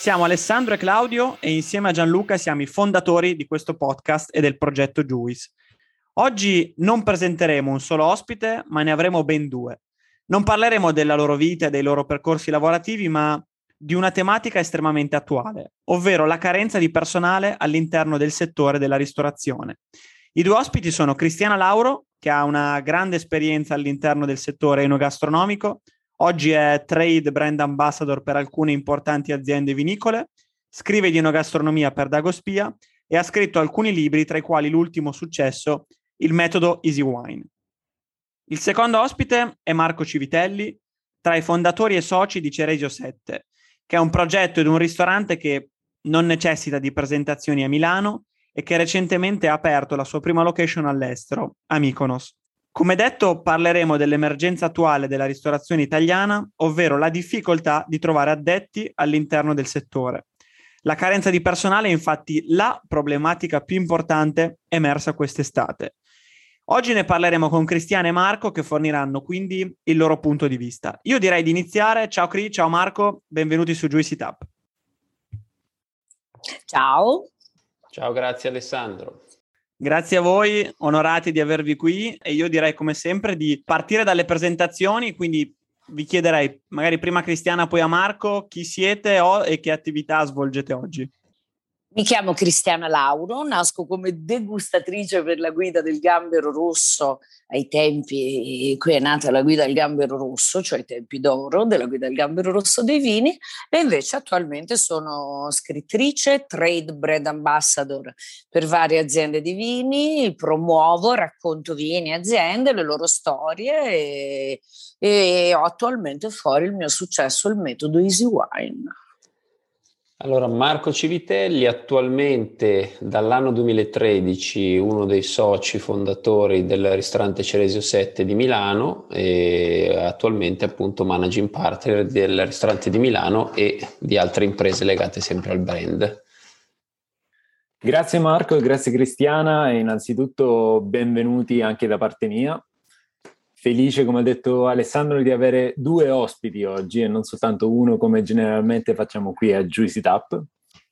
Siamo Alessandro e Claudio e insieme a Gianluca siamo i fondatori di questo podcast e del progetto Juice. Oggi non presenteremo un solo ospite, ma ne avremo ben due. Non parleremo della loro vita e dei loro percorsi lavorativi, ma di una tematica estremamente attuale, ovvero la carenza di personale all'interno del settore della ristorazione. I due ospiti sono Cristiana Lauro, che ha una grande esperienza all'interno del settore enogastronomico, Oggi è trade brand ambassador per alcune importanti aziende vinicole, scrive di enogastronomia per Dagospia e ha scritto alcuni libri, tra i quali l'ultimo successo, Il metodo Easy Wine. Il secondo ospite è Marco Civitelli, tra i fondatori e soci di Ceresio 7, che è un progetto ed un ristorante che non necessita di presentazioni a Milano e che recentemente ha aperto la sua prima location all'estero, a Mykonos. Come detto, parleremo dell'emergenza attuale della ristorazione italiana, ovvero la difficoltà di trovare addetti all'interno del settore. La carenza di personale è infatti la problematica più importante emersa quest'estate. Oggi ne parleremo con Cristiana e Marco che forniranno quindi il loro punto di vista. Io direi di iniziare. Ciao Cri, ciao Marco, benvenuti su Juicy Tap. Ciao. Ciao, grazie Alessandro. Grazie a voi, onorati di avervi qui e io direi come sempre di partire dalle presentazioni, quindi vi chiederei magari prima a Cristiana poi a Marco chi siete e che attività svolgete oggi. Mi chiamo Cristiana Lauro, nasco come degustatrice per la guida del gambero rosso ai tempi qui è nata la guida del gambero rosso, cioè ai tempi d'oro della guida del gambero rosso dei vini, e invece attualmente sono scrittrice, trade brand ambassador per varie aziende di vini, promuovo, racconto vini, aziende, le loro storie e, e ho attualmente fuori il mio successo, il metodo Easy Wine. Allora, Marco Civitelli, attualmente dall'anno 2013 uno dei soci fondatori del ristorante Ceresio 7 di Milano e attualmente appunto managing partner del ristorante di Milano e di altre imprese legate sempre al brand. Grazie Marco grazie Cristiana e innanzitutto benvenuti anche da parte mia felice, come ha detto Alessandro, di avere due ospiti oggi e non soltanto uno come generalmente facciamo qui a Juicy Tap.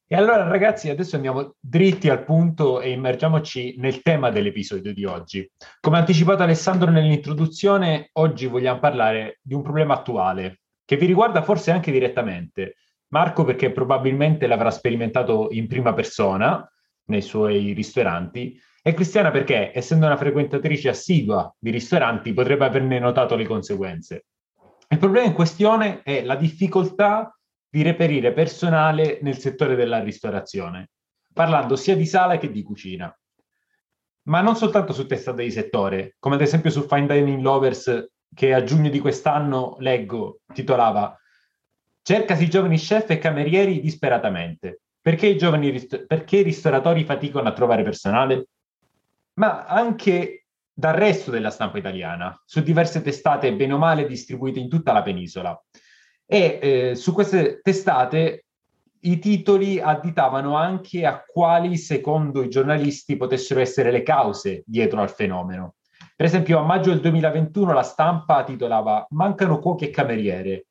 E allora ragazzi, adesso andiamo dritti al punto e immergiamoci nel tema dell'episodio di oggi. Come anticipato Alessandro nell'introduzione, oggi vogliamo parlare di un problema attuale che vi riguarda forse anche direttamente. Marco perché probabilmente l'avrà sperimentato in prima persona nei suoi ristoranti e Cristiana perché, essendo una frequentatrice assidua di ristoranti, potrebbe averne notato le conseguenze. Il problema in questione è la difficoltà di reperire personale nel settore della ristorazione, parlando sia di sala che di cucina. Ma non soltanto su testate di settore, come ad esempio su Fine Dining Lovers, che a giugno di quest'anno, leggo, titolava Cercasi giovani chef e camerieri disperatamente. Perché i, giovani perché i ristoratori faticano a trovare personale? Ma anche dal resto della stampa italiana, su diverse testate bene o male distribuite in tutta la penisola. E eh, su queste testate i titoli additavano anche a quali, secondo i giornalisti, potessero essere le cause dietro al fenomeno. Per esempio, a maggio del 2021 la stampa titolava Mancano cuochi e cameriere.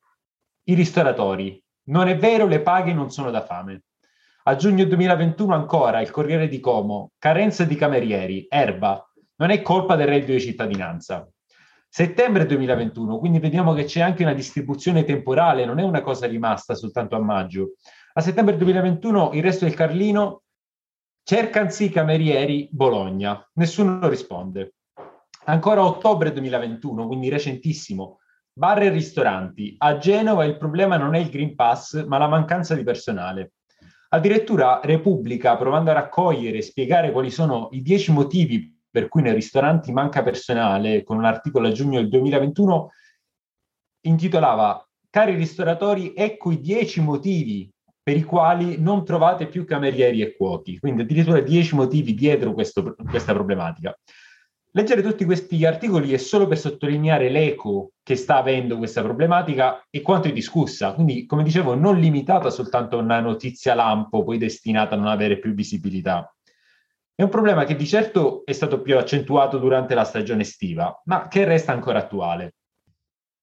I ristoratori. Non è vero, le paghe non sono da fame. A giugno 2021 ancora il Corriere di Como, carenza di camerieri, erba, non è colpa del reddito di cittadinanza. Settembre 2021, quindi vediamo che c'è anche una distribuzione temporale, non è una cosa rimasta soltanto a maggio. A settembre 2021 il resto del Carlino cercansi camerieri Bologna, nessuno risponde. ancora ottobre 2021, quindi recentissimo. Bar e ristoranti. A Genova il problema non è il Green Pass, ma la mancanza di personale. Addirittura Repubblica, provando a raccogliere e spiegare quali sono i dieci motivi per cui nei ristoranti manca personale, con un articolo a giugno del 2021, intitolava Cari ristoratori, ecco i dieci motivi per i quali non trovate più camerieri e cuochi. Quindi addirittura dieci motivi dietro questo, questa problematica. Leggere tutti questi articoli è solo per sottolineare l'eco che sta avendo questa problematica e quanto è discussa. Quindi, come dicevo, non limitata soltanto a una notizia lampo, poi destinata a non avere più visibilità. È un problema che di certo è stato più accentuato durante la stagione estiva, ma che resta ancora attuale.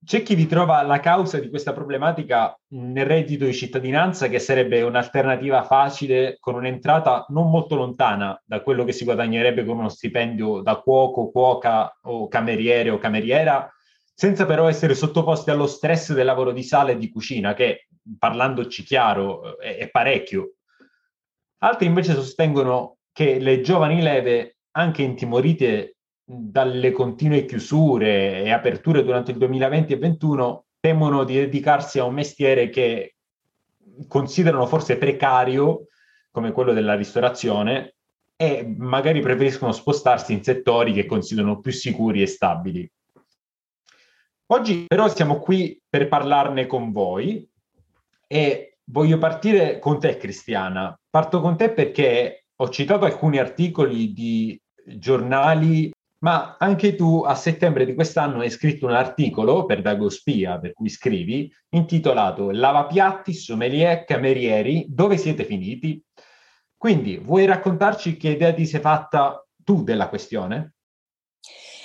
C'è chi ritrova la causa di questa problematica nel reddito di cittadinanza, che sarebbe un'alternativa facile con un'entrata non molto lontana da quello che si guadagnerebbe con uno stipendio da cuoco, cuoca o cameriere o cameriera, senza però essere sottoposti allo stress del lavoro di sala e di cucina, che parlandoci chiaro è, è parecchio. Altri invece sostengono che le giovani leve, anche intimorite dalle continue chiusure e aperture durante il 2020 e 2021 temono di dedicarsi a un mestiere che considerano forse precario come quello della ristorazione e magari preferiscono spostarsi in settori che considerano più sicuri e stabili. Oggi però siamo qui per parlarne con voi e voglio partire con te Cristiana. Parto con te perché ho citato alcuni articoli di giornali ma anche tu a settembre di quest'anno hai scritto un articolo per Dagospia, per cui scrivi, intitolato Lavapiatti, sommelier, camerieri, dove siete finiti? Quindi vuoi raccontarci che idea ti sei fatta tu della questione?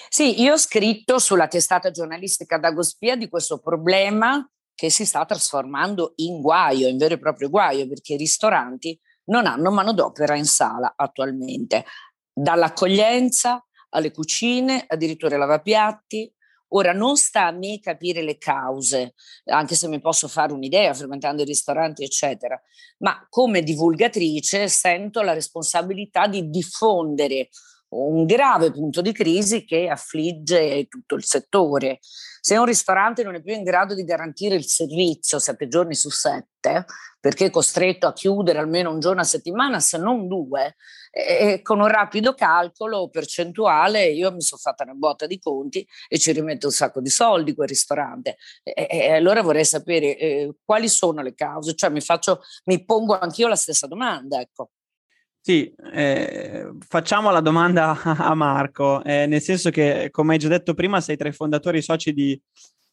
Sì, io ho scritto sulla testata giornalistica Dagospia di questo problema che si sta trasformando in guaio, in vero e proprio guaio, perché i ristoranti non hanno manodopera in sala attualmente, dall'accoglienza alle cucine, addirittura ai lavapiatti. Ora non sta a me capire le cause, anche se mi posso fare un'idea frequentando i ristoranti, eccetera, ma come divulgatrice sento la responsabilità di diffondere un grave punto di crisi che affligge tutto il settore. Se un ristorante non è più in grado di garantire il servizio sette giorni su sette, perché è costretto a chiudere almeno un giorno a settimana, se non due, e con un rapido calcolo percentuale io mi sono fatta una botta di conti e ci rimetto un sacco di soldi quel ristorante. E, e allora vorrei sapere eh, quali sono le cause, cioè mi, faccio, mi pongo anch'io la stessa domanda. Ecco. Sì, eh, facciamo la domanda a Marco, eh, nel senso che, come hai già detto prima, sei tra i fondatori soci di,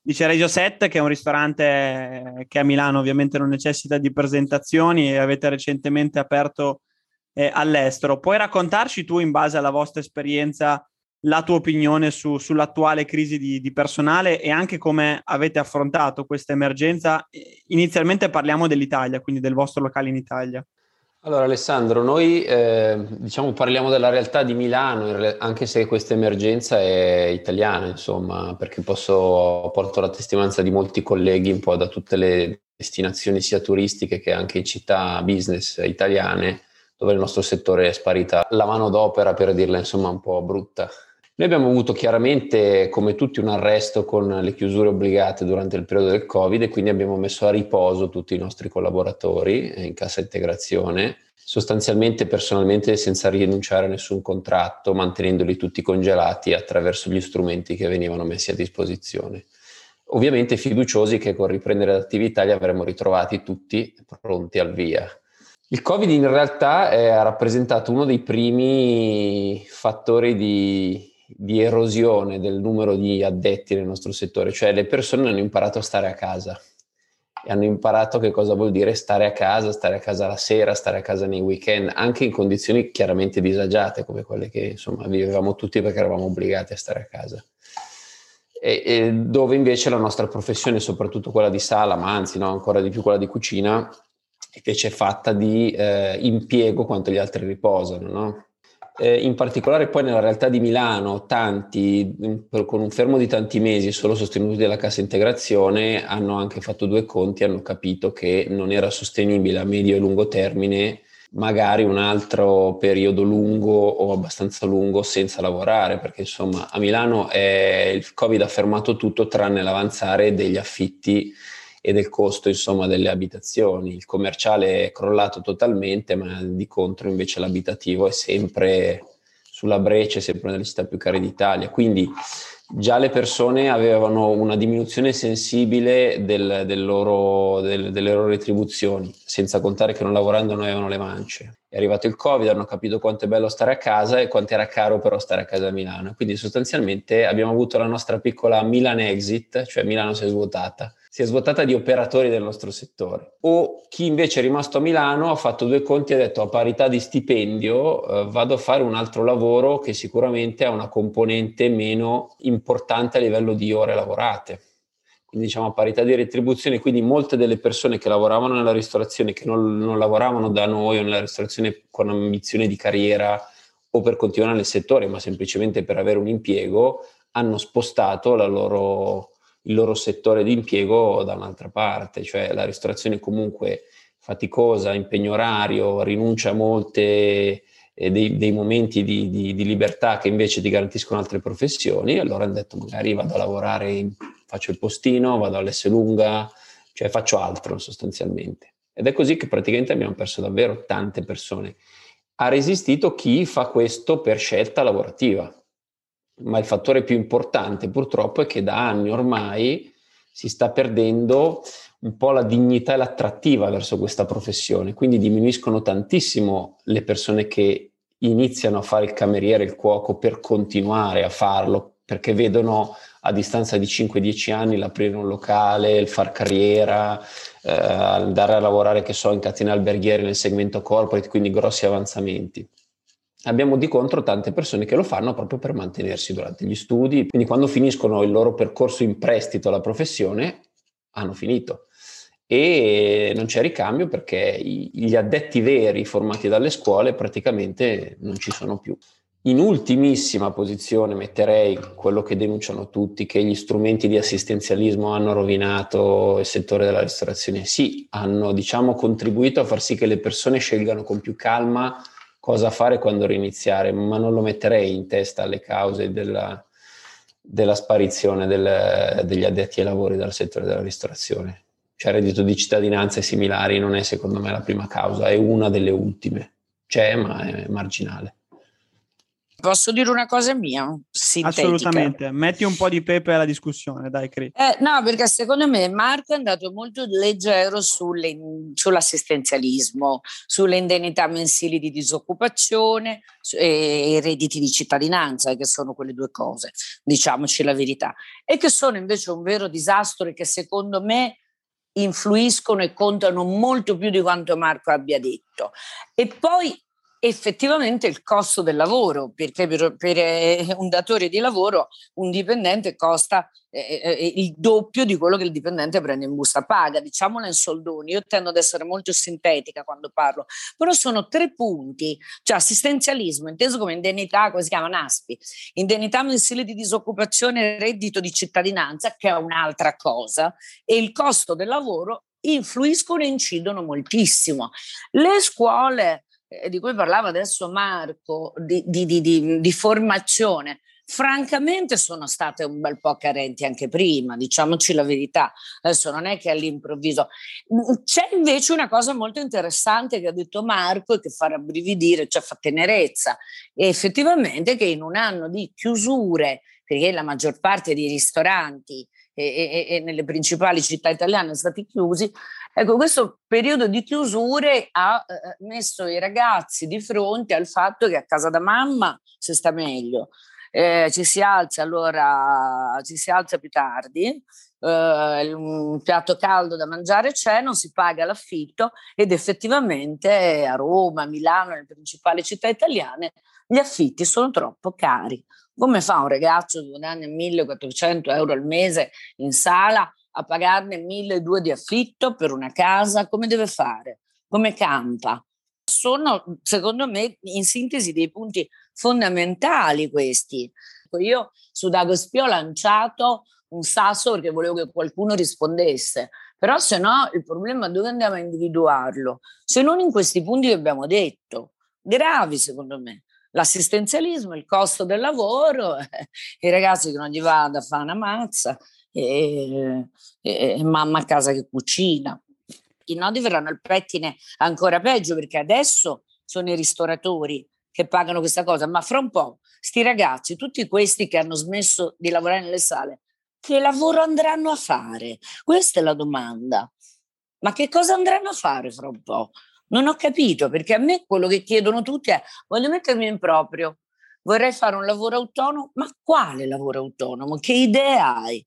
di Ceresio 7, che è un ristorante che a Milano ovviamente non necessita di presentazioni e avete recentemente aperto eh, all'estero. Puoi raccontarci tu, in base alla vostra esperienza, la tua opinione su, sull'attuale crisi di, di, personale e anche come avete affrontato questa emergenza? Inizialmente parliamo dell'Italia, quindi del vostro locale in Italia. Allora Alessandro, noi eh, diciamo parliamo della realtà di Milano, anche se questa emergenza è italiana, insomma, perché posso, porto la testimonianza di molti colleghi un po' da tutte le destinazioni sia turistiche che anche in città business italiane, dove il nostro settore è sparita la mano d'opera, per dirla insomma un po' brutta. Noi abbiamo avuto chiaramente, come tutti, un arresto con le chiusure obbligate durante il periodo del Covid e quindi abbiamo messo a riposo tutti i nostri collaboratori in cassa integrazione, sostanzialmente personalmente senza rinunciare a nessun contratto, mantenendoli tutti congelati attraverso gli strumenti che venivano messi a disposizione. Ovviamente fiduciosi che con riprendere l'attività li avremmo ritrovati tutti pronti al via. Il Covid in realtà eh, ha rappresentato uno dei primi fattori di, di erosione del numero di addetti nel nostro settore, cioè le persone hanno imparato a stare a casa e hanno imparato che cosa vuol dire stare a casa, stare a casa la sera, stare a casa nei weekend, anche in condizioni chiaramente disagiate come quelle che insomma vivevamo tutti perché eravamo obbligati a stare a casa. E, e dove invece la nostra professione, soprattutto quella di sala, ma anzi no, ancora di più quella di cucina, invece è fatta di eh, impiego quanto gli altri riposano, no? eh, in particolare poi nella realtà di Milano, tanti, con un fermo di tanti mesi solo sostenuti dalla cassa integrazione, hanno anche fatto due conti, hanno capito che non era sostenibile a medio e lungo termine magari un altro periodo lungo o abbastanza lungo senza lavorare, perché insomma a Milano è, il Covid ha fermato tutto tranne l'avanzare degli affitti e del costo insomma delle abitazioni. Il commerciale è crollato totalmente, ma di contro invece l'abitativo è sempre sulla breccia, sempre una delle città più care d'Italia. Quindi già le persone avevano una diminuzione sensibile del, del loro, del, delle loro retribuzioni, senza contare che non lavorando non avevano le mance. È arrivato il Covid, hanno capito quanto è bello stare a casa e quanto era caro però stare a casa a Milano. Quindi sostanzialmente abbiamo avuto la nostra piccola Milan exit, cioè Milano si è svuotata si è svuotata di operatori del nostro settore. O chi invece è rimasto a Milano ha fatto due conti e ha detto a parità di stipendio eh, vado a fare un altro lavoro che sicuramente ha una componente meno importante a livello di ore lavorate. Quindi diciamo a parità di retribuzione, quindi molte delle persone che lavoravano nella ristorazione, che non, non lavoravano da noi o nella ristorazione con ambizione di carriera o per continuare nel settore, ma semplicemente per avere un impiego, hanno spostato la loro il loro settore di impiego da un'altra parte, cioè la ristorazione comunque faticosa, impegno orario, rinuncia a molte eh, dei, dei, momenti di, di, di, libertà che invece ti garantiscono altre professioni, allora hanno detto magari vado a lavorare, faccio il postino, vado all'S lunga, cioè faccio altro sostanzialmente. Ed è così che praticamente abbiamo perso davvero tante persone. Ha resistito chi fa questo per scelta lavorativa, ma il fattore più importante purtroppo è che da anni ormai si sta perdendo un po' la dignità e l'attrattiva verso questa professione, quindi diminuiscono tantissimo le persone che iniziano a fare il cameriere, il cuoco per continuare a farlo, perché vedono a distanza di 5-10 anni l'aprire un locale, il far carriera, eh, andare a lavorare, che so, in catene alberghiere nel segmento corporate, quindi grossi avanzamenti abbiamo di contro tante persone che lo fanno proprio per mantenersi durante gli studi, quindi quando finiscono il loro percorso in prestito alla professione hanno finito e non c'è ricambio perché gli addetti veri formati dalle scuole praticamente non ci sono più. In ultimissima posizione metterei quello che denunciano tutti, che gli strumenti di assistenzialismo hanno rovinato il settore della ristorazione. Sì, hanno diciamo contribuito a far sì che le persone scelgano con più calma cosa fare quando riniziare, ma non lo metterei in testa alle cause della, della sparizione del, degli addetti ai lavori dal settore della ristorazione. Cioè reddito di cittadinanza e similari non è secondo me la prima causa, è una delle ultime. C'è, ma è marginale. Posso dire una cosa mia? Sintetica. Assolutamente, metti un po' di pepe alla discussione, dai Cri. Eh, no, perché secondo me Marco è andato molto leggero sulle, sull'assistenzialismo, sulle indennità mensili di disoccupazione e i redditi di cittadinanza, che sono quelle due cose, diciamoci la verità, e che sono invece un vero disastro e che secondo me influiscono e contano molto più di quanto Marco abbia detto. E poi effettivamente il costo del lavoro, perché per, per eh, un datore di lavoro un dipendente costa eh, eh, eh, il doppio di quello che il dipendente prende in busta paga, diciamola in soldoni. Io tendo ad essere molto sintetica quando parlo, però sono tre punti, cioè assistenzialismo, inteso come indennità, come si chiama NASPI, indennità mensile di disoccupazione reddito di cittadinanza, che è un'altra cosa, e il costo del lavoro influiscono e incidono moltissimo. Le scuole di cui parlava adesso Marco, di, di, di, di, formazione, francamente sono state un bel po' carenti anche prima, diciamoci la verità. Adesso non è che all'improvviso. Mm, c'è invece una cosa molto interessante che ha detto Marco e che fa rabbrividire, cioè fa tenerezza, e effettivamente che in un anno di chiusure, perché la maggior parte dei ristoranti e, e, e nelle principali città italiane sono stati chiusi, Ecco, questo periodo di chiusure ha eh, messo i ragazzi di fronte al fatto che a casa da mamma si sta meglio, eh, ci si alza allora, ci si alza più tardi, eh, un piatto caldo da mangiare c'è, non si paga l'affitto ed effettivamente a Roma, a Milano, nelle principali città italiane, gli affitti sono troppo cari. Come fa un ragazzo che guadagna 1400 euro al mese in sala a pagarne 1.200 di affitto per una casa, come deve fare? Come campa? Sono, secondo me, in sintesi dei punti fondamentali questi. Io su Dagospio ho lanciato un sasso perché volevo che qualcuno rispondesse. Però se no il problema dove andiamo a individuarlo? Se non in questi punti che abbiamo detto, gravi secondo me. L'assistenzialismo, il costo del lavoro, eh, i ragazzi che non gli va da fare una mazza e, e, e mamma a casa che cucina. I nodi verranno al pettine ancora peggio perché adesso sono i ristoratori che pagano questa cosa, ma fra un po' sti ragazzi, tutti questi che hanno smesso di lavorare nelle sale, che lavoro andranno a fare? Questa è la domanda. Ma che cosa andranno a fare fra un po'? Non ho capito, perché a me quello che chiedono tutti è voglio mettermi in proprio, vorrei fare un lavoro autonomo, ma quale lavoro autonomo? Che idee hai?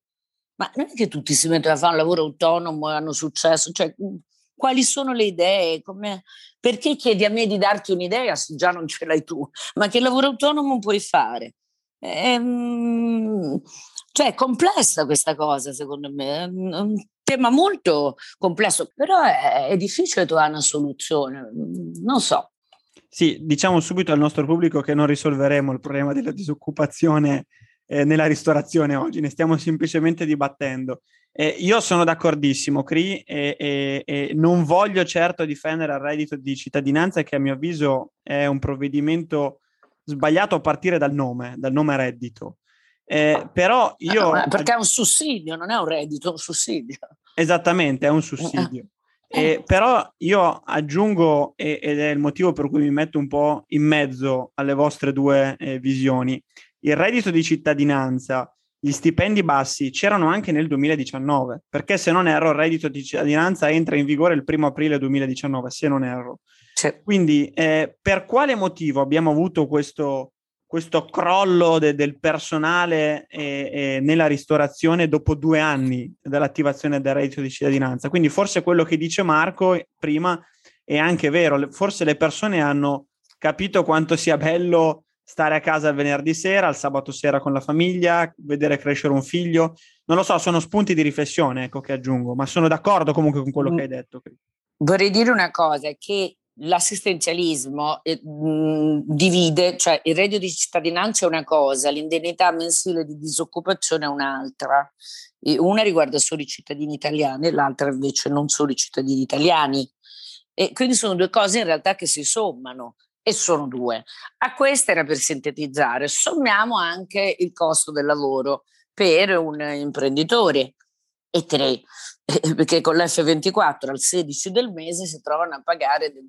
Ma non è che tutti si mettono a fare un lavoro autonomo e hanno successo, cioè quali sono le idee? Come, perché chiedi a me di darti un'idea se già non ce l'hai tu? Ma che lavoro autonomo puoi fare? Ehm, cioè è complessa questa cosa secondo me, è un tema molto complesso, però è, è difficile trovare una soluzione, non so. Sì, diciamo subito al nostro pubblico che non risolveremo il problema della disoccupazione eh, nella ristorazione oggi, ne stiamo semplicemente dibattendo. Eh, io sono d'accordissimo, Cri, e, e, e, non voglio certo difendere il reddito di cittadinanza, che a mio avviso è un provvedimento sbagliato a partire dal nome, dal nome reddito. Eh, però io... Ah, perché è un sussidio, non è un reddito, è un sussidio. Esattamente, è un sussidio. Eh, però io aggiungo, ed è il motivo per cui mi metto un po' in mezzo alle vostre due eh, visioni, il reddito di cittadinanza gli stipendi bassi c'erano anche nel 2019, perché se non erro il reddito di cittadinanza entra in vigore il primo aprile 2019, se non erro. Sì. Quindi eh, per quale motivo abbiamo avuto questo, questo crollo de, del personale eh, eh, nella ristorazione dopo due anni dall'attivazione del reddito di cittadinanza? Quindi forse quello che dice Marco prima è anche vero, forse le persone hanno capito quanto sia bello stare a casa il venerdì sera, il sabato sera con la famiglia, vedere crescere un figlio. Non lo so, sono spunti di riflessione ecco, che aggiungo, ma sono d'accordo comunque con quello mm. che hai detto. Vorrei dire una cosa, che l'assistenzialismo eh, mh, divide, cioè il reddito di cittadinanza è una cosa, l'indennità mensile di disoccupazione è un'altra. E una riguarda solo i cittadini italiani l'altra invece non solo i cittadini italiani. E quindi sono due cose in realtà che si sommano e sono due. A questa era per sintetizzare, sommiamo anche il costo del lavoro per un imprenditore e tre, perché con l'F24 al 16 del mese si trovano a pagare dei,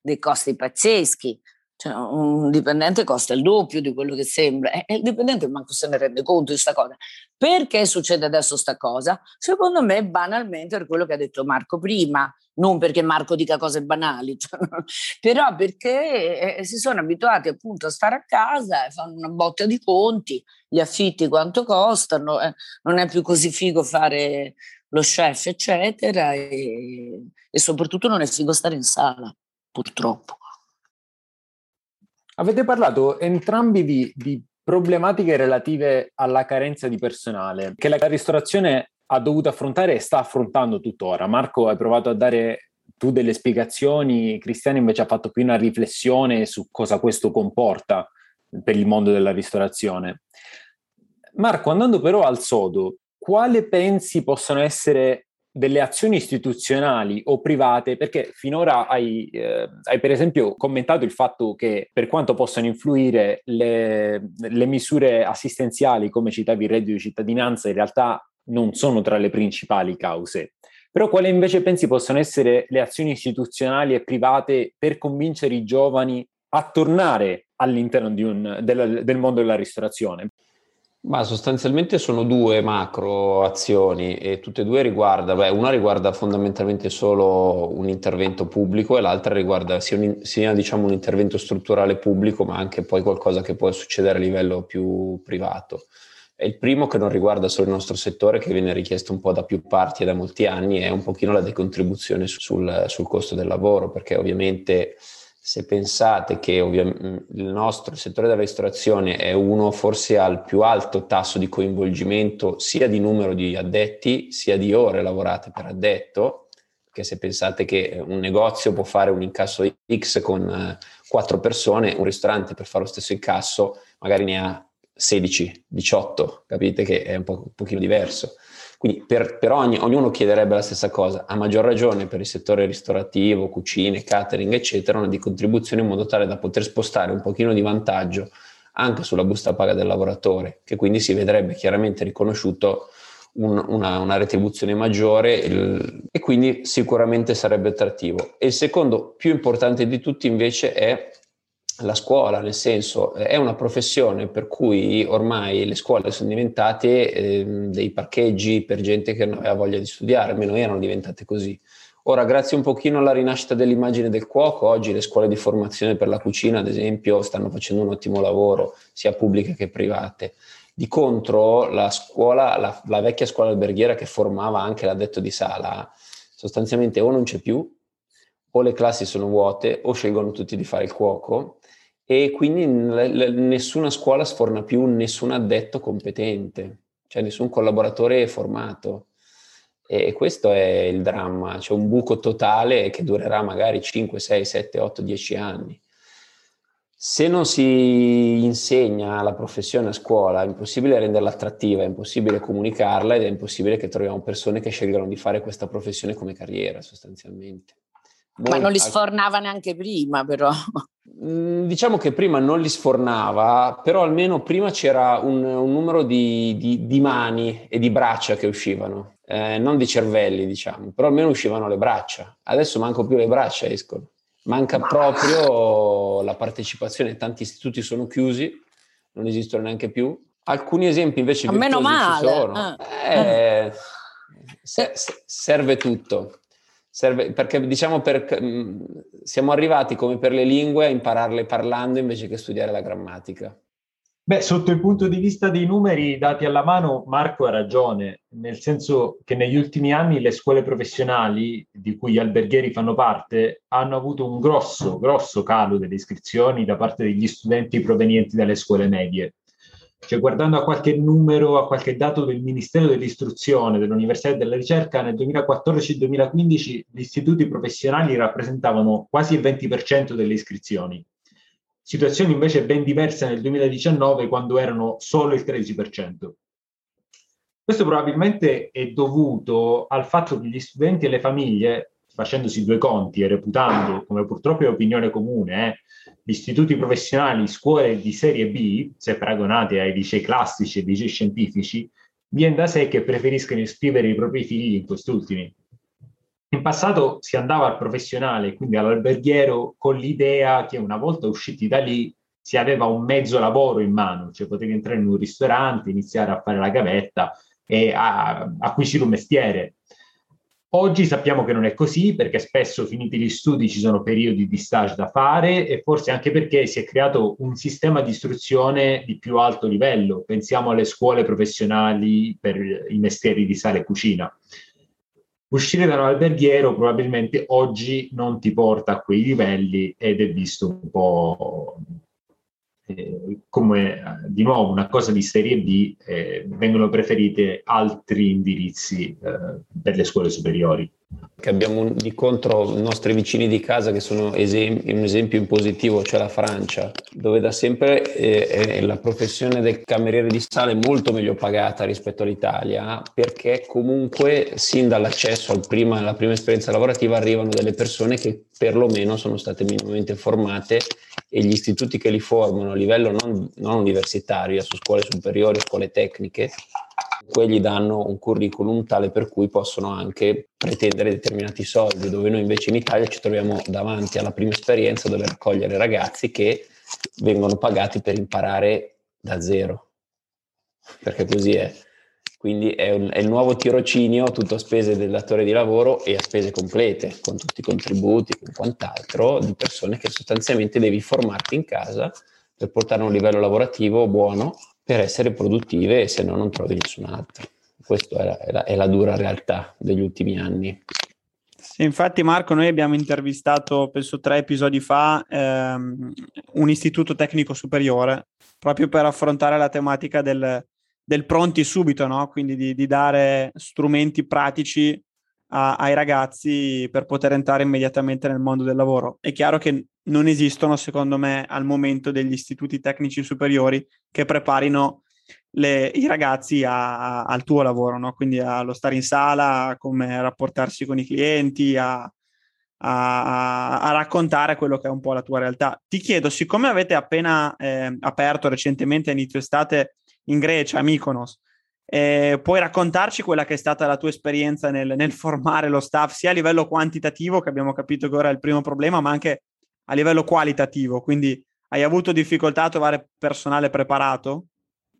dei, costi pazzeschi. Cioè, un dipendente costa il doppio di quello che sembra e il dipendente manco se ne rende conto di questa cosa. Perché succede adesso questa cosa? Secondo me banalmente per quello che ha detto Marco prima, non perché Marco dica cose banali, cioè, però perché eh, si sono abituati appunto a stare a casa fanno una botta di conti, gli affitti quanto costano, eh, non è più così figo fare lo chef eccetera e, e soprattutto non è figo stare in sala purtroppo. Avete parlato entrambi di, di, problematiche relative alla carenza di personale che la ristorazione ha dovuto affrontare e sta affrontando tuttora. Marco, hai provato a dare tu delle spiegazioni, Cristiano invece ha fatto più una riflessione su cosa questo comporta per il mondo della ristorazione. Marco, andando però al sodo, quale pensi possano essere delle azioni istituzionali o private, perché finora hai, eh, hai, per esempio commentato il fatto che per quanto possano influire le, le, misure assistenziali, come citavi il reddito di cittadinanza, in realtà non sono tra le principali cause. Però quali invece pensi possano essere le azioni istituzionali e private per convincere i giovani a tornare all'interno un, del, del mondo della ristorazione? Ma sostanzialmente sono due macro azioni e tutte e due riguarda, beh, una riguarda fondamentalmente solo un intervento pubblico e l'altra riguarda sia, un, sia diciamo, un intervento strutturale pubblico ma anche poi qualcosa che può succedere a livello più privato. È il primo che non riguarda solo il nostro settore, che viene richiesto un po' da più parti e da molti anni, è un pochino la decontribuzione sul, sul costo del lavoro, perché ovviamente se pensate che ovviamente il nostro il settore della ristorazione è uno forse al più alto tasso di coinvolgimento sia di numero di addetti sia di ore lavorate per addetto, perché se pensate che un negozio può fare un incasso X con quattro persone, un ristorante per fare lo stesso incasso magari ne ha 16, 18, capite che è un, po', un pochino diverso. Quindi per, per ogni, ognuno chiederebbe la stessa cosa, a maggior ragione per il settore ristorativo, cucine, catering, eccetera, una di contribuzione in modo tale da poter spostare un pochino di vantaggio anche sulla busta paga del lavoratore, che quindi si vedrebbe chiaramente riconosciuto un, una, una, retribuzione maggiore il, e quindi sicuramente sarebbe attrattivo. E il secondo più importante di tutti invece è la scuola, nel senso è una professione per cui ormai le scuole sono diventate eh, dei parcheggi per gente che non aveva voglia di studiare, almeno erano diventate così. Ora, grazie un pochino alla rinascita dell'immagine del cuoco, oggi le scuole di formazione per la cucina, ad esempio, stanno facendo un ottimo lavoro, sia pubbliche che private. Di contro, la scuola, la, la vecchia scuola alberghiera che formava anche l'addetto di sala, sostanzialmente o non c'è più, o le classi sono vuote, o scelgono tutti di fare il cuoco, e quindi nessuna scuola sforna più nessun addetto competente, cioè nessun collaboratore formato. E questo è il dramma, c'è un buco totale che durerà magari 5, 6, 7, 8, 10 anni. Se non si insegna la professione a scuola, è impossibile renderla attrattiva, è impossibile comunicarla ed è impossibile che troviamo persone che scelgano di fare questa professione come carriera sostanzialmente. Ma non li sfornava neanche prima, però. Mm, diciamo che prima non li sfornava, però almeno prima c'era un, un numero di, di, di, mani e di braccia che uscivano, eh, non di cervelli, diciamo, però almeno uscivano le braccia. Adesso manco più le braccia escono. Manca proprio la partecipazione, tanti istituti sono chiusi, non esistono neanche più. Alcuni esempi invece A meno male. ci sono. Eh, eh. Se, serve tutto serve, perché diciamo per, mm, siamo arrivati come per le lingue a impararle parlando invece che studiare la grammatica. Beh, sotto il punto di vista dei numeri dati alla mano, Marco ha ragione, nel senso che negli ultimi anni le scuole professionali, di cui gli alberghieri fanno parte, hanno avuto un grosso, grosso calo delle iscrizioni da parte degli studenti provenienti dalle scuole medie. Cioè, guardando a qualche numero, a qualche dato del Ministero dell'Istruzione, dell'Università e della Ricerca, nel 2014-2015 gli istituti professionali rappresentavano quasi il 20% delle iscrizioni. Situazione invece ben diversa nel 2019 quando erano solo il 13%. Questo probabilmente è dovuto al fatto che gli studenti e le famiglie, facendosi due conti e reputando, come purtroppo è opinione comune, eh, gli istituti professionali, scuole di serie B, se paragonate ai licei classici e licei scientifici, viene da sé che preferiscono iscrivere i propri figli in quest'ultimi. In passato si andava al professionale, quindi all'alberghiero, con l'idea che una volta usciti da lì si aveva un mezzo lavoro in mano, cioè potevi entrare in un ristorante, iniziare a fare la gavetta e a, acquisire un mestiere. Oggi sappiamo che non è così perché spesso finiti gli studi ci sono periodi di stage da fare e forse anche perché si è creato un sistema di istruzione di più alto livello. Pensiamo alle scuole professionali per i mestieri di sale e cucina. Uscire da un alberghiero probabilmente oggi non ti porta a quei livelli ed è visto un po' eh, come eh, di nuovo una cosa di serie B, eh, vengono preferite altri indirizzi eh, per le scuole superiori. Che abbiamo di contro i nostri vicini di casa che sono esempi, un esempio in positivo, cioè la Francia, dove da sempre eh, la professione del cameriere di sale è molto meglio pagata rispetto all'Italia, perché comunque sin dall'accesso al prima, alla prima esperienza lavorativa arrivano delle persone che perlomeno sono state minimamente formate e gli istituti che li formano a livello non, non universitario, su scuole superiori, scuole tecniche, quelli danno un curriculum tale per cui possono anche pretendere determinati soldi, dove noi invece in Italia ci troviamo davanti alla prima esperienza dove raccogliere ragazzi che vengono pagati per imparare da zero, perché così è. Quindi è, un, è, il nuovo tirocinio, tutto a spese del datore di lavoro e a spese complete, con tutti i contributi e quant'altro, di persone che sostanzialmente devi formarti in casa per portare a un livello lavorativo buono per essere produttive e se no non trovi nessun altro. Questa è la, è è la dura realtà degli ultimi anni. Sì, infatti Marco, noi abbiamo intervistato, penso tre episodi fa, ehm, un istituto tecnico superiore, proprio per affrontare la tematica del, del pronti subito, no? quindi di, di, dare strumenti pratici a, ai ragazzi per poter entrare immediatamente nel mondo del lavoro. È chiaro che non esistono, secondo me, al momento degli istituti tecnici superiori che preparino le, i ragazzi a, a, al tuo lavoro, no? quindi allo stare in sala, a come rapportarsi con i clienti, a, a, raccontare quello che è un po' la tua realtà. Ti chiedo, siccome avete appena eh, aperto recentemente a inizio estate in Grecia, a Mykonos, eh, puoi raccontarci quella che è stata la tua esperienza nel, nel, formare lo staff, sia a livello quantitativo, che abbiamo capito che ora è il primo problema, ma anche a livello qualitativo? Quindi hai avuto difficoltà a trovare personale preparato?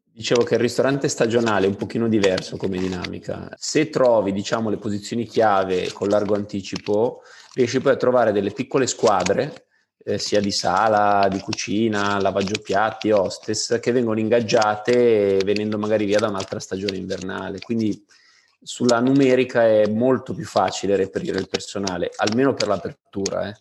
Dicevo che il ristorante stagionale è un pochino diverso come dinamica. Se trovi, diciamo, le posizioni chiave con largo anticipo, riesci poi a trovare delle piccole squadre eh, sia di sala, di cucina, lavaggio piatti, hostess, che vengono ingaggiate venendo magari via da un'altra stagione invernale. Quindi sulla numerica è molto più facile reperire il personale, almeno per l'apertura. Eh.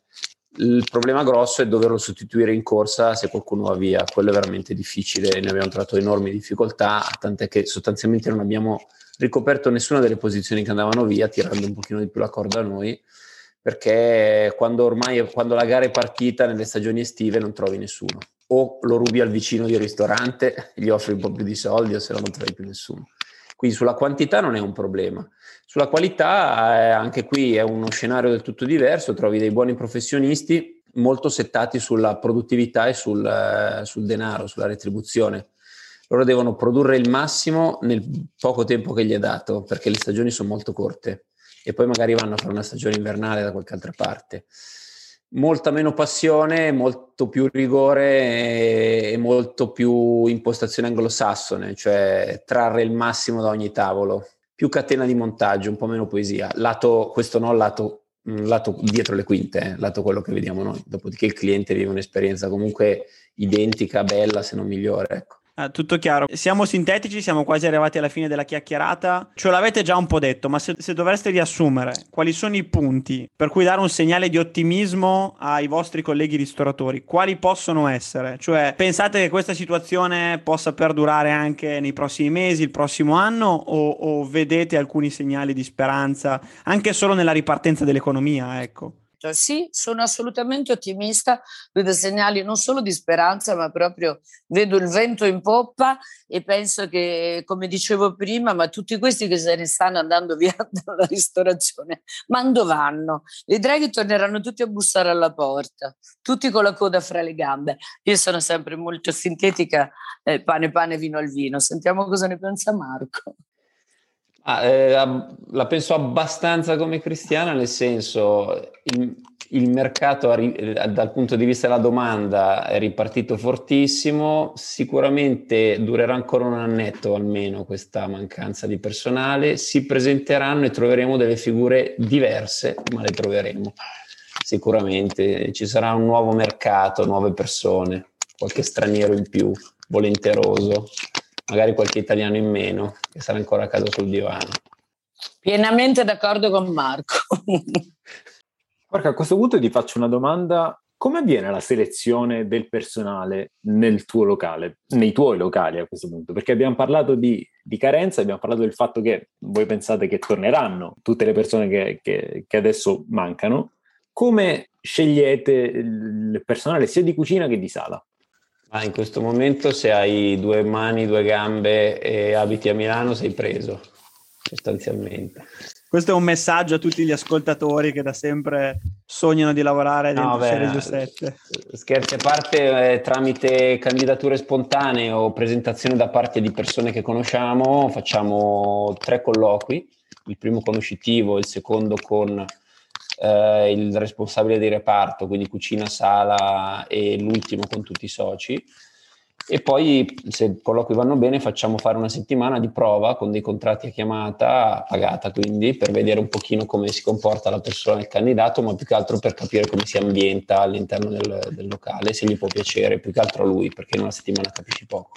Il problema grosso è doverlo sostituire in corsa se qualcuno va via, quello è veramente difficile, ne abbiamo trovato enormi difficoltà, tant'è che sostanzialmente non abbiamo ricoperto nessuna delle posizioni che andavano via, tirando un pochino di più la corda a noi perché quando ormai quando la gara è partita nelle stagioni estive non trovi nessuno. O lo rubi al vicino di ristorante gli offri un po' più di soldi o se no non trovi più nessuno. Quindi sulla quantità non è un problema. Sulla qualità eh, anche qui è uno scenario del tutto diverso. Trovi dei buoni professionisti molto settati sulla produttività e sul, eh, sul denaro sulla retribuzione. Loro devono produrre il massimo nel poco tempo che gli è dato perché le stagioni sono molto corte e poi magari vanno a fare una stagione invernale da qualche altra parte. Molta meno passione, molto più rigore e, molto più impostazione anglosassone, cioè trarre il massimo da ogni tavolo. Più catena di montaggio, un po' meno poesia. Lato, questo no, lato, mm, lato dietro le quinte, eh, lato quello che vediamo noi. Dopodiché il cliente vive un'esperienza comunque identica, bella, se non migliore. Ecco. Ah, tutto chiaro. Siamo sintetici, siamo quasi arrivati alla fine della chiacchierata. Ce l'avete già un po' detto, ma se, se, dovreste riassumere, quali sono i punti per cui dare un segnale di ottimismo ai vostri colleghi ristoratori? Quali possono essere? Cioè, pensate che questa situazione possa perdurare anche nei prossimi mesi, il prossimo anno, o, o vedete alcuni segnali di speranza, anche solo nella ripartenza dell'economia, ecco? Cioè, sì, sono assolutamente ottimista, vedo segnali non solo di speranza, ma proprio vedo il vento in poppa e penso che, come dicevo prima, ma tutti questi che se ne stanno andando via dalla ristorazione, ma dove vanno? Vedrai che torneranno tutti a bussare alla porta, tutti con la coda fra le gambe. Io sono sempre molto sintetica, eh, pane pane, vino al vino. Sentiamo cosa ne pensa Marco. Ah, eh, la penso abbastanza come cristiana, nel senso il, il mercato eh, dal punto di vista della domanda è ripartito fortissimo, sicuramente durerà ancora un annetto almeno questa mancanza di personale, si presenteranno e troveremo delle figure diverse, ma le troveremo. Sicuramente, ci sarà un nuovo mercato, nuove persone, qualche straniero in più, volenteroso magari qualche italiano in meno che sarà ancora a casa sul divano. Pienamente d'accordo con Marco. Marco, a questo punto ti faccio una domanda. Come avviene la selezione del personale nel tuo locale, nei tuoi locali a questo punto? Perché abbiamo parlato di, di carenza, abbiamo parlato del fatto che voi pensate che torneranno tutte le persone che, che, che adesso mancano. Come scegliete il personale sia di cucina che di sala? Ah, in questo momento se hai due mani, due gambe e abiti a Milano sei preso, sostanzialmente. Questo è un messaggio a tutti gli ascoltatori che da sempre sognano di lavorare dentro no, Serie 7. Scherzi a parte, eh, tramite candidature spontanee o presentazione da parte di persone che conosciamo, facciamo tre colloqui, il primo conoscitivo, il secondo con eh, il responsabile di reparto, quindi cucina, sala e l'ultimo con tutti i soci. E poi, se i colloqui vanno bene, facciamo fare una settimana di prova con dei contratti a chiamata pagata, quindi per vedere un pochino come si comporta la persona, il candidato, ma più che altro per capire come si ambienta all'interno del, del locale, se gli può piacere, più che altro a lui, perché in una settimana capisci poco.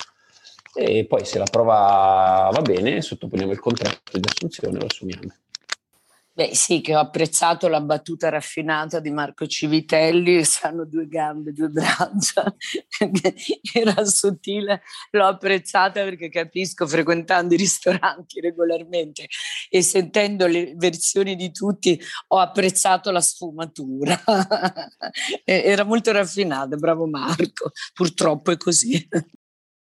E poi se la prova va bene, sottoponiamo il contratto di assunzione e lo assumiamo. Beh sì, che ho apprezzato la battuta raffinata di Marco Civitelli, sanno due gambe, due braccia, era sottile, l'ho apprezzata perché capisco frequentando i ristoranti regolarmente e sentendo le versioni di tutti ho apprezzato la sfumatura, era molto raffinata, bravo Marco, purtroppo è così.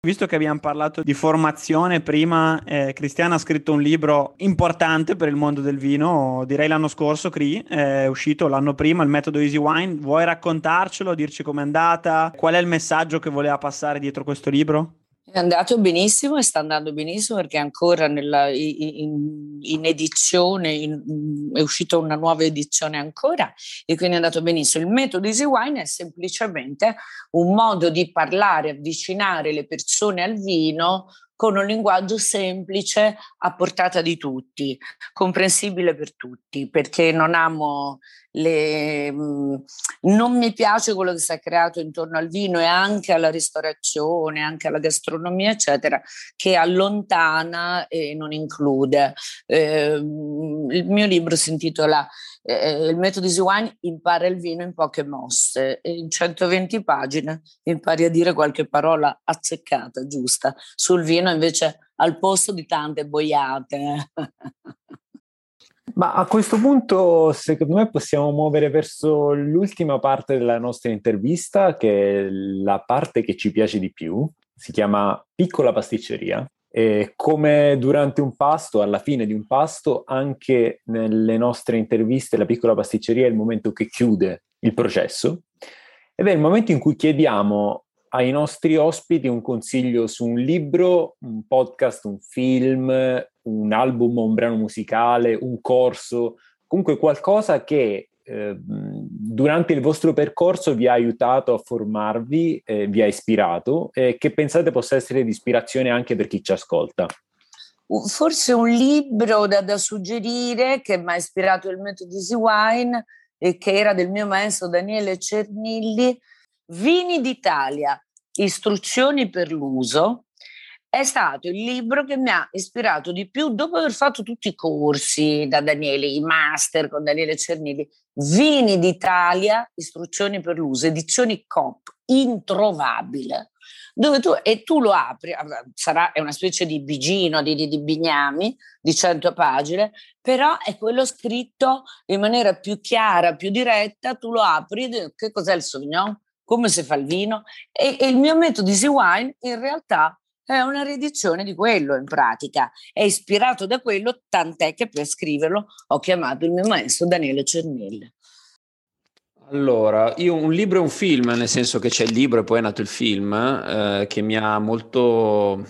Visto che abbiamo parlato di formazione prima, eh, Cristiana ha scritto un libro importante per il mondo del vino, direi l'anno scorso, Cri, è uscito l'anno prima, il metodo Easy Wine. Vuoi raccontarcelo, dirci com'è andata? Qual è il messaggio che voleva passare dietro questo libro? È andato benissimo e sta andando benissimo perché ancora nella, in, in, edizione, in, è uscita una nuova edizione ancora e quindi è andato benissimo. Il metodo Easy Wine è semplicemente un modo di parlare, avvicinare le persone al vino con un linguaggio semplice a portata di tutti, comprensibile per tutti, perché non amo le, mm, non mi piace quello che si è creato intorno al vino e anche alla ristorazione, anche alla gastronomia, eccetera, che allontana e non include. Eh, il mio libro si intitola eh, Il metodo di Wine impara il vino in poche mosse e in 120 pagine impari a dire qualche parola azzeccata, giusta, sul vino invece al posto di tante boiate. Ma a questo punto, secondo me, possiamo muovere verso l'ultima parte della nostra intervista, che è la parte che ci piace di più. Si chiama Piccola pasticceria. E come durante un pasto, alla fine di un pasto, anche nelle nostre interviste, la piccola pasticceria è il momento che chiude il processo. Ed è il momento in cui chiediamo ai nostri ospiti un consiglio su un libro, un podcast, un film, un album, un brano musicale, un corso, comunque qualcosa che eh, durante il vostro percorso vi ha aiutato a formarvi, eh, vi ha ispirato e che pensate possa essere di ispirazione anche per chi ci ascolta. Forse un libro da, da suggerire che mi ha ispirato il metodo Easy Wine e che era del mio maestro Daniele Cernilli, Vini d'Italia, istruzioni per l'uso, è stato il libro che mi ha ispirato di più dopo aver fatto tutti i corsi da Daniele, i master con Daniele Cernilli. Vini d'Italia, istruzioni per l'uso, edizioni COP, introvabile. Dove tu, e tu lo apri, sarà, è una specie di bigino di, di, di bignami di 100 pagine, però è quello scritto in maniera più chiara, più diretta, tu lo apri, che cos'è il Sauvignon? come si fa il vino e, e il mio metodo Easy Wine in realtà è una riedizione di quello in pratica, è ispirato da quello, tant'è che per scriverlo ho chiamato il mio maestro Daniele Cernille. Allora, io un libro e un film, nel senso che c'è il libro e poi è nato il film, eh, che mi ha molto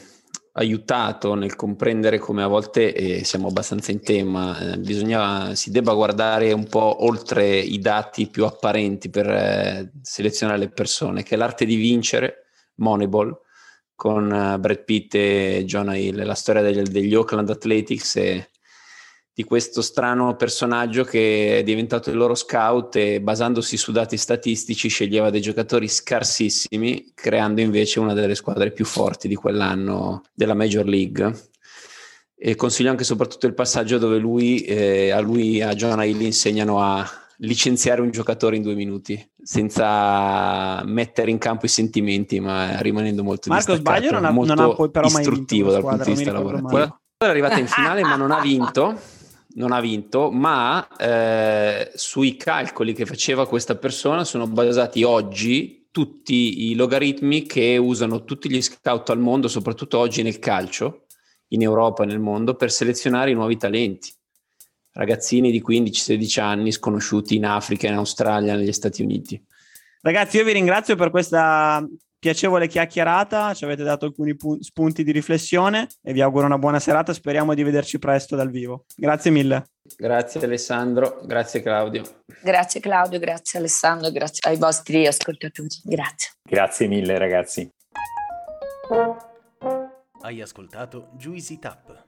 aiutato nel comprendere come a volte, e siamo abbastanza in tema, eh, bisogna, si debba guardare un po' oltre i dati più apparenti per eh, selezionare le persone, che è l'arte di vincere, Moneyball, con uh, Brad Pitt e Jonah Hill, la storia degli, degli Oakland Athletics e di questo strano personaggio che è diventato il loro scout e basandosi su dati statistici sceglieva dei giocatori scarsissimi, creando invece una delle squadre più forti di quell'anno della Major League. E consiglio anche soprattutto il passaggio dove lui, eh, a lui a Jonah Hill insegnano a licenziare un giocatore in due minuti senza mettere in campo i sentimenti ma rimanendo molto Marco sbaglio non ha, molto non ha poi però mai istruttivo dal punto di vista lavorativo è arrivata in finale ma non ha vinto non ha vinto, ma eh, sui calcoli che faceva questa persona sono basati oggi tutti i logaritmi che usano tutti gli scout al mondo, soprattutto oggi nel calcio, in Europa e nel mondo, per selezionare i nuovi talenti. Ragazzini di 15-16 anni sconosciuti in Africa, in Australia, negli Stati Uniti. Ragazzi, io vi ringrazio per questa piacevole chiacchierata, ci avete dato alcuni pu- spunti di riflessione e vi auguro una buona serata, speriamo di vederci presto dal vivo. Grazie mille. Grazie Alessandro, grazie Claudio. Grazie Claudio, grazie Alessandro, grazie ai vostri ascoltatori. Grazie. Grazie mille ragazzi. Hai ascoltato Juicy Tap.